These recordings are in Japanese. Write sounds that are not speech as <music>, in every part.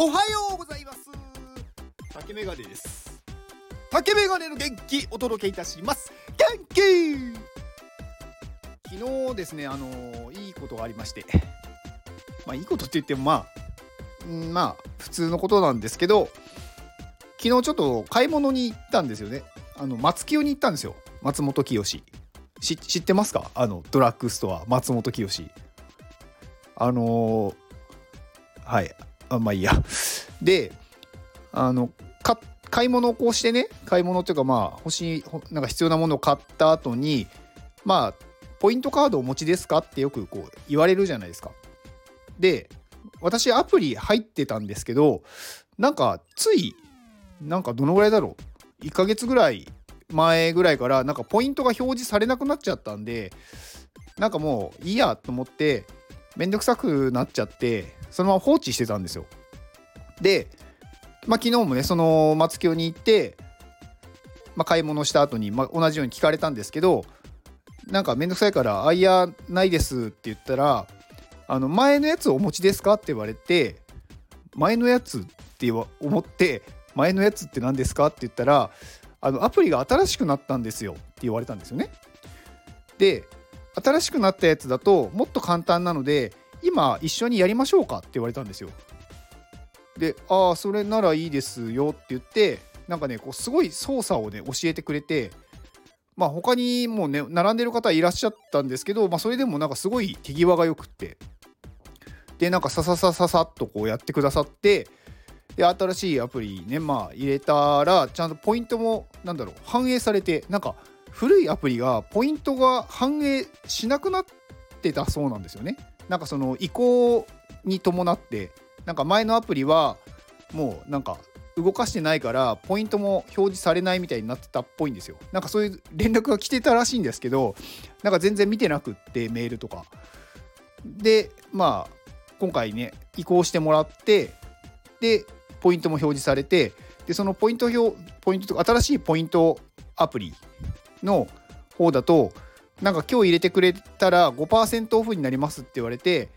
おはようございます。竹メガネです。竹メガネの元気お届けいたします。元気!昨日ですねあのーいいことがありまして。まあいいことって言ってもまあうんまあ普通のことなんですけど昨日ちょっと買い物に行ったんですよね。あの松清に行ったんですよ。松本清。し知ってますか？あのドラッグストア松本清。あのーはいあまあいいやであのか買い物をこうしてね買い物っていうかまあ欲しいなんか必要なものを買った後にまあポイントカードお持ちですかってよくこう言われるじゃないですか。で私アプリ入ってたんですけどなんかついなんかどのぐらいだろう？1ヶ月ぐらい前ぐらいからなんかポイントが表示されなくなっちゃったんでなんかもういいやと思ってめんどくさくなっちゃってそのまま放置してたんですよ。で、まあ、昨日もねその松京に行って、まあ、買い物した後に、まあ、同じように聞かれたんですけどなんかめんどくさいから「あいやないです」って言ったら「あの前のやつお持ちですか?」って言われて「前のやつ?」って思って「前のやつって何ですか?」って言ったら「あのアプリが新しくなったんですよ」って言われたんですよね。で新しくなったやつだともっと簡単なので今一緒にやりましょうかって言われたんですよ。で「ああそれならいいですよ」って言ってなんかねこうすごい操作をね教えてくれてまあ他にもね並んでる方いらっしゃったんですけど、まあ、それでもなんかすごい手際がよくってでなんかさささささっとこうやってくださってで新しいアプリねまあ入れたらちゃんとポイントもなんだろう反映されてなんか古いアプリがポイントが反映しなくなってたそうなんですよね。なんかその移行に伴ってなんか前のアプリはもうなんか動かしてないからポイントも表示されないみたいになってたっぽいんですよ。なんかそういう連絡が来てたらしいんですけどなんか全然見てなくってメールとか。でまあ今回ね移行してもらってでポイントも表示されてでそのポイント表ポイントとか新しいポイントアプリの方だとなんか今日入れてくれたら5%オフになりますって言われて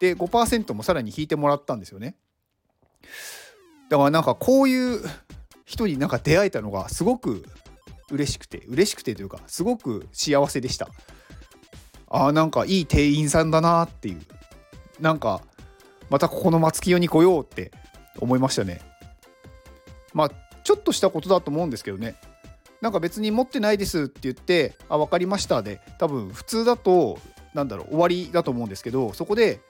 で5%もさらに引いてもらったんですよね。だからなんかこういう人になんか出会えたのがすごく嬉しくて嬉しくてというかすごく幸せでした。あーなんかいい店員さんだなっていう。なんかまたここの松清に来ようって思いましたね。まあちょっとしたことだと思うんですけどね。なんか別に持ってないですって言って「あ分かりました」で多分普通だとなんだろう終わりだと思うんですけどそこで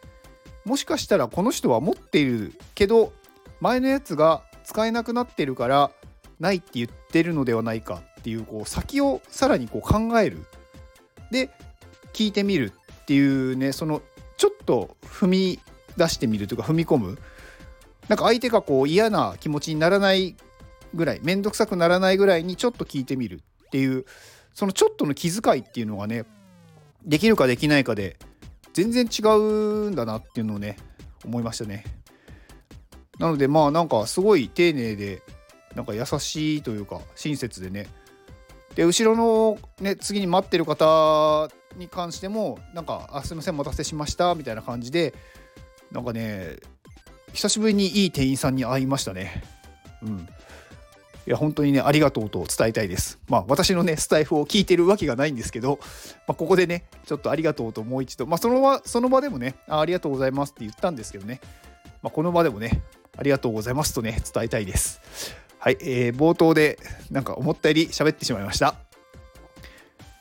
もしかしたらこの人は持っているけど前のやつが使えなくなってるからないって言ってるのではないかっていうこう先をさらにこう考える。で聞いてみるっていうねそのちょっと踏み出してみるというか踏み込む。なんか相手がこう嫌な気持ちにならないぐらい面倒くさくならないぐらいにちょっと聞いてみるっていうそのちょっとの気遣いっていうのがねできるかできないかで全然違うんだなっていうのをね思いましたね。なのでまあなんかすごい丁寧でなんか優しいというか親切でねで後ろのね次に待ってる方に関してもなんか「あすいませんお待たせしました」みたいな感じでなんかね久しぶりにいい店員さんに会いましたね。うんいや本当にねありがとうと伝えたいです。まあ私のねスタイフを聞いてるわけがないんですけど、まあ、ここでねちょっとありがとうともう一度まあその場その場でもねありがとうございますって言ったんですけどね、まあ、この場でもねありがとうございますとね伝えたいです。はい、えー、冒頭でなんか思ったより喋ってしまいました。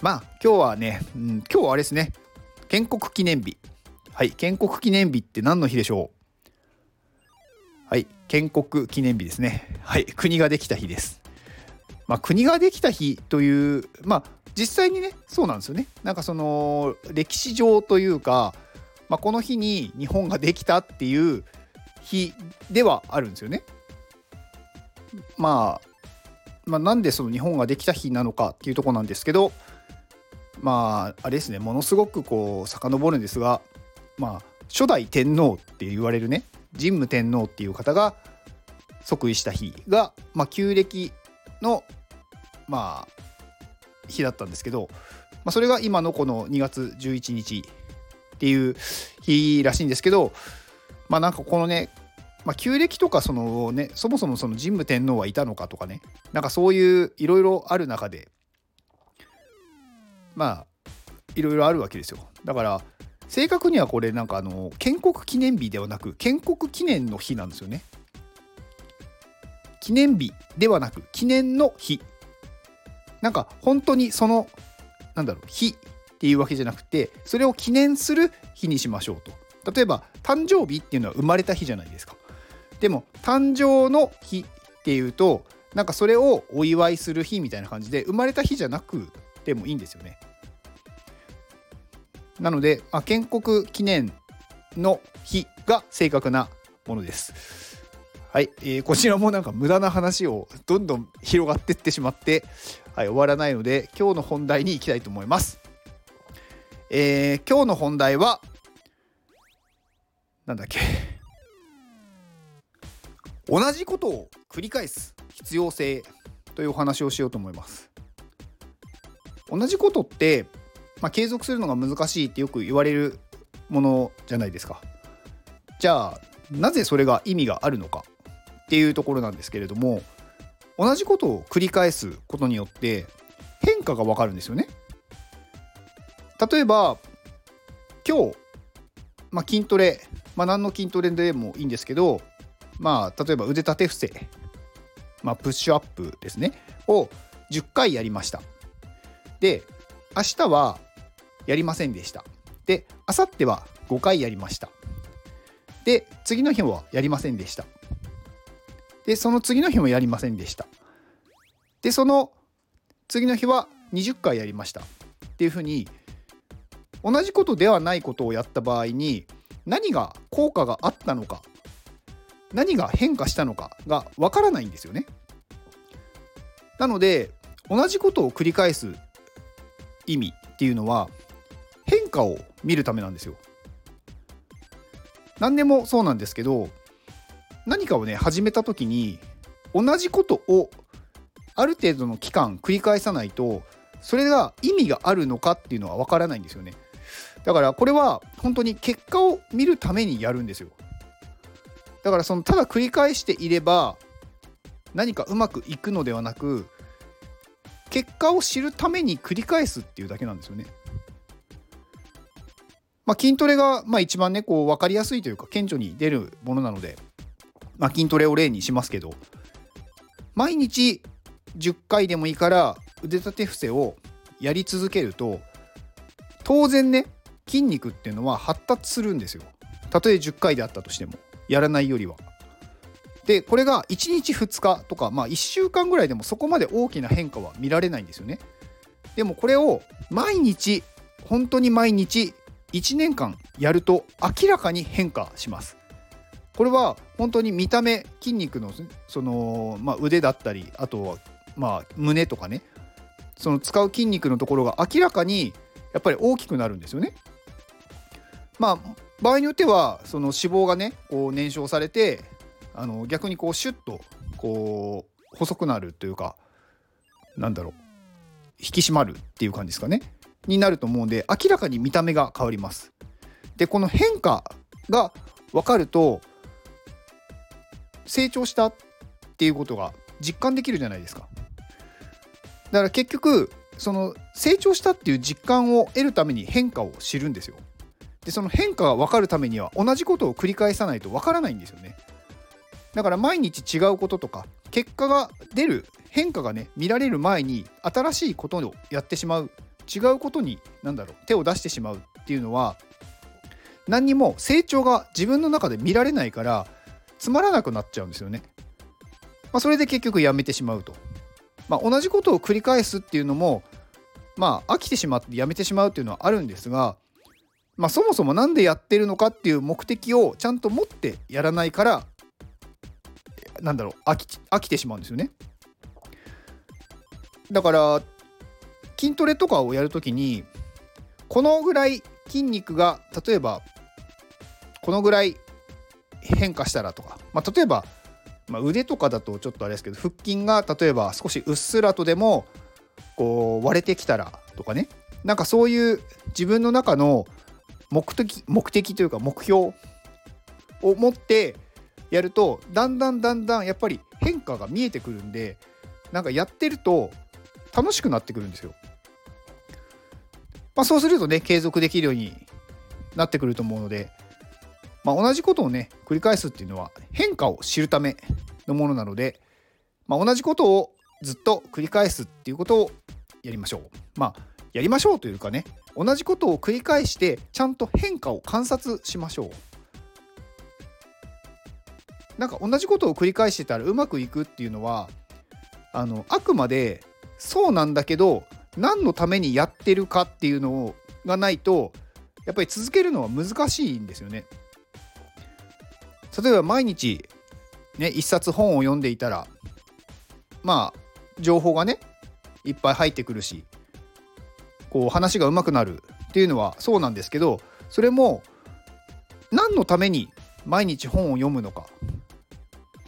まあ今日はね、うん、今日はあれですね建国記念日。はい建国記念日って何の日でしょう、建国記念日ですね。はい、国ができた日です。まあ、国ができた日という、まあ、実際にね、そうなんですよね。なんかその、歴史上というか、まあ、この日に日本ができたっていう日ではあるんですよね。まあ、まあ、なんでその日本ができた日なのかっていうとこなんですけど、まあ、あれですね、ものすごくこう、遡るんですが、まあ、初代天皇って言われるね、神武天皇っていう方が即位した日が、まあ、旧暦の、まあ、日だったんですけど、まあ、それが今のこの2月11日っていう日らしいんですけどまあなんかこのねまあ、旧暦とかその、ね、そもそもその神武天皇はいたのかとかねなんかそういういろいろある中でまあいろいろあるわけですよ。だから正確にはこれなんかあの建国記念日ではなく建国記念の日なんですよね。記念日ではなく記念の日。なんか本当にそのなんだろう日っていうわけじゃなくてそれを記念する日にしましょうと。例えば誕生日っていうのは生まれた日じゃないですか。でも誕生の日っていうとなんかそれをお祝いする日みたいな感じで生まれた日じゃなくてもいいんですよね。なので、まあ、建国記念の日が正確なものです。はい、えー、こちらもなんか無駄な話をどんどん広がっていってしまって、はい、終わらないので今日の本題に行きたいと思います。えー、今日の本題はなんだっけ。同じことを繰り返す必要性というお話をしようと思います。同じことって、まあ、継続するのが難しいってよく言われるものじゃないですか。じゃあなぜそれが意味があるのかっていうところなんですけれども同じことを繰り返すことによって変化がわかるんですよね。例えば今日、まあ、筋トレ、まあ、何の筋トレでもいいんですけど、まあ、例えば腕立て伏せ、まあ、プッシュアップですねを10回やりました。で明日はやりませんでした。で明後日は5回やりました。で次の日はやりませんでした。でその次の日もやりませんでした。でその次の日は20回やりました。っていうふうに同じことではないことをやった場合に何が効果があったのか何が変化したのかがわからないんですよね。なので同じことを繰り返す意味っていうのは変化を見るためなんですよ。何でもそうなんですけど何かをね始めた時に同じことをある程度の期間繰り返さないとそれが意味があるのかっていうのは分からないんですよね。だからこれは本当に結果を見るためにやるんですよだからそのただ繰り返していれば何かうまくいくのではなく結果を知るために繰り返すっていうだけなんですよね。まあ、筋トレがまあ一番ねこう分かりやすいというか顕著に出るものなので、まあ、筋トレを例にしますけど毎日10回でもいいから腕立て伏せをやり続けると当然ね筋肉っていうのは発達するんですよ。たとえ10回であったとしてもやらないよりは。でこれが1日2日とかまあ1週間ぐらいでもそこまで大きな変化は見られないんですよね。でもこれを毎日本当に毎日1年間やると明らかに変化します。これは本当に見た目筋肉のその、まあ、腕だったりあとはまあ胸とかねその使う筋肉のところが明らかにやっぱり大きくなるんですよね。まあ場合によってはその脂肪がねこう燃焼されてあの逆にこうシュッとこう細くなるというかなんだろう引き締まるっていう感じですかね。になると思うんで明らかに見た目が変わります。でこの変化が分かると成長したっていうことが実感できるじゃないですか。だから結局その成長したっていう実感を得るために変化を知るんですよ。でその変化が分かるためには同じことを繰り返さないと分からないんですよね。だから毎日違うこととか結果が出る変化がね見られる前に新しいことをやってしまう違うことに何だろう手を出してしまうっていうのは何にも成長が自分の中で見られないからつまらなくなっちゃうんですよね。まあ、それで結局やめてしまうと。まあ、同じことを繰り返すっていうのもまあ飽きてしまってやめてしまうっていうのはあるんですがまあ、そもそも何でやってるのかっていう目的をちゃんと持ってやらないからなんだろう飽き飽きてしまうんですよね。だから筋トレとかをやるときにこのぐらい筋肉が例えばこのぐらい変化したらとか、まあ、例えば、まあ、腕とかだとちょっとあれですけど腹筋が例えば少しうっすらとでもこう割れてきたらとかねなんかそういう自分の中の目的目的というか目標を持ってやるとだんだんだんだんやっぱり変化が見えてくるんでなんかやってると楽しくなってくるんですよ。まあ、そうするとね継続できるようになってくると思うので、まあ、同じことをね繰り返すっていうのは変化を知るためのものなので、まあ、同じことをずっと繰り返すっていうことをやりましょう。まあやりましょうというかね同じことを繰り返してちゃんと変化を観察しましょう。なんか同じことを繰り返してたらうまくいくっていうのはあのあくまでそうなんだけど何のためにやってるかっていうのがないとやっぱり続けるのは難しいんですよね。例えば毎日ね一冊本を読んでいたらまあ情報がねいっぱい入ってくるしこう話が上手くなるっていうのはそうなんですけどそれも何のために毎日本を読むのか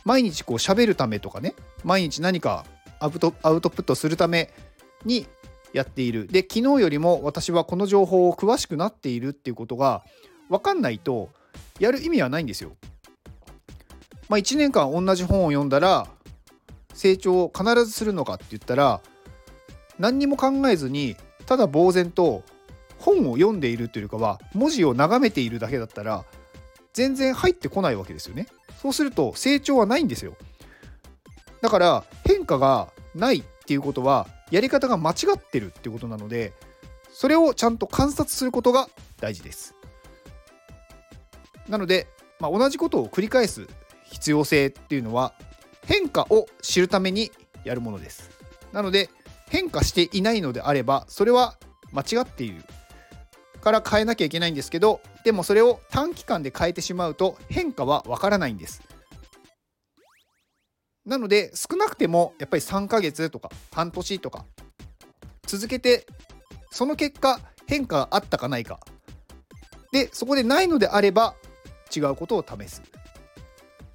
毎日こう喋るためとかね毎日何かアウトアウトプットするためにやっているで昨日よりも私はこの情報を詳しくなっているっていうことが分かんないとやる意味はないんですよ。まあ、1年間同じ本を読んだら成長を必ずするのかって言ったら何にも考えずにただ呆然と本を読んでいるというかは文字を眺めているだけだったら全然入ってこないわけですよね。そうすると成長はないんですよ。だから変化がないっていうことはやり方が間違ってるってことなのでそれをちゃんと観察することが大事です。なので、まあ、同じことを繰り返す必要性っていうのは変化を知るためにやるものです。なので変化していないのであればそれは間違っているから変えなきゃいけないんですけどでもそれを短期間で変えてしまうと変化はわからないんですなので少なくてもやっぱり3ヶ月とか半年とか続けてその結果変化があったかないか。でそこでないのであれば違うことを試す。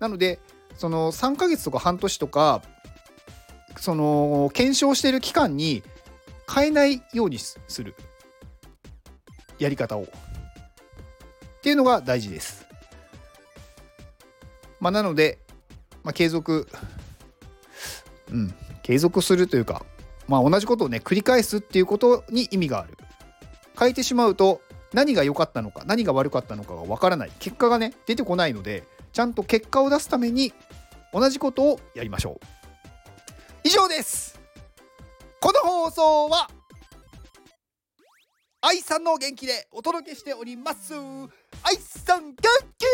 なのでその3ヶ月とか半年とかその検証している期間に変えないようにする。やり方を。っていうのが大事です。まあ、なので、まあ、継続うん。継続するというか、まあ、同じことをね繰り返すっていうことに意味がある。変えてしまうと何が良かったのか何が悪かったのかがわからない。結果がね出てこないのでちゃんと結果を出すために同じことをやりましょう。以上です。この放送は愛さんの元気でお届けしております。愛さん元気。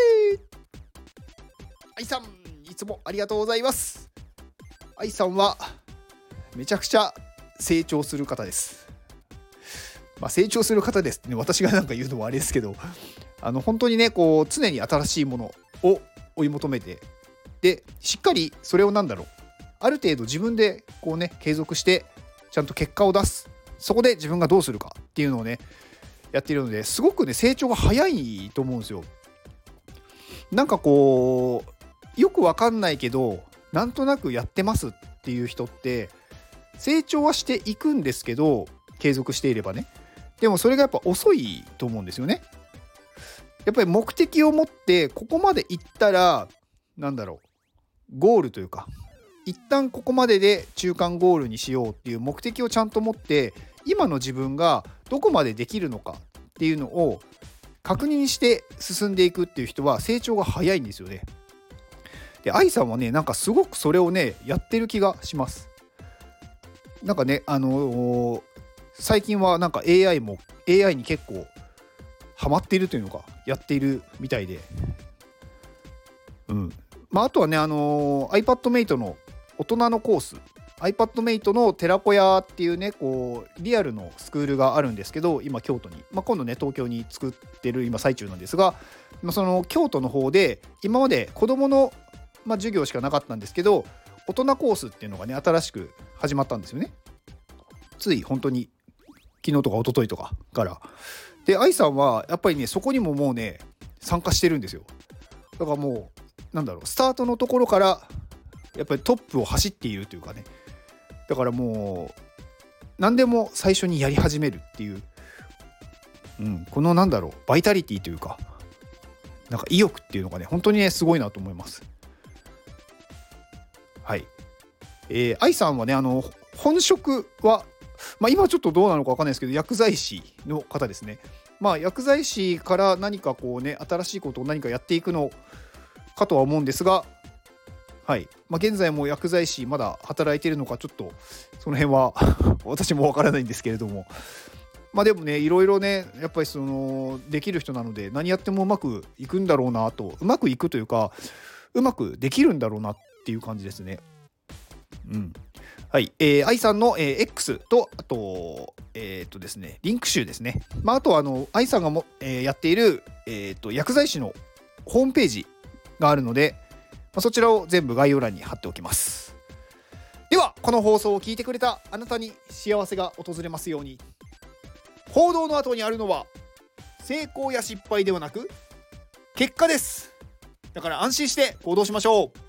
愛さんいつもありがとうございます。愛さんはめちゃくちゃ成長する方ですまあ、成長する方ですってね私がなんか言うのもあれですけどあの本当にねこう常に新しいものを追い求めてでしっかりそれをなんだろうある程度自分でこうね継続してちゃんと結果を出すそこで自分がどうするかっていうのをねやっているのですごくね成長が早いと思うんですよ。なんかこうよくわかんないけどなんとなくやってますっていう人って成長はしていくんですけど継続していればねでもそれがやっぱ遅いと思うんですよね。やっぱり目的を持ってここまで行ったらなんだろうゴールというか一旦ここまでで中間ゴールにしようっていう目的をちゃんと持って今の自分がどこまでできるのかっていうのを確認して進んでいくっていう人は成長が早いんですよね。で愛さんはねなんかすごくそれをねやってる気がします。なんかねあのー、最近はなんか AI も AI に結構ハマっているというのかやっているみたいで。うん。まああとはねあのー、iPadMate の大人のコース。iPadMate の寺子屋っていうねこうリアルのスクールがあるんですけど今京都に、まあ、今度ね東京に作ってる今最中なんですが、ま、その京都の方で今まで子どもの、まあ、授業しかなかったんですけど大人コースっていうのがね新しく始まったんですよね。つい本当に昨日とか一昨日とかから。で愛さんはやっぱりねそこにももうね参加してるんですよ。だからもうなんだろうスタートのところからやっぱりトップを走っているというかね。だからもう何でも最初にやり始めるっていう、うん、このなんだろうバイタリティというかなんか意欲っていうのがね本当にねすごいなと思います。えー、愛さんはねあの本職はまあ、今ちょっとどうなのか分かんないですけど薬剤師の方ですね。まあ、薬剤師から何かこうね新しいことを何かやっていくのかとは思うんですが、はいまあ、現在も薬剤師まだ働いているのかちょっとその辺は <laughs> 私も分からないんですけれどもまあでもねいろいろねやっぱりそのできる人なので何やってもうまくいくんだろうなとうまくいくというかうまくできるんだろうなっていう感じですね。うん。はい。えー、愛さんの、えー、X と、あと、えっ、ー、とですね、リンク集ですね。まあ、あとは、あの、愛さんがも、えー、やっている、えっ、と、薬剤師のホームページがあるので、まあ、そちらを全部概要欄に貼っておきます。では、この放送を聞いてくれたあなたに幸せが訪れますように。報道の後にあるのは、成功や失敗ではなく、結果です。だから安心して行動しましょう。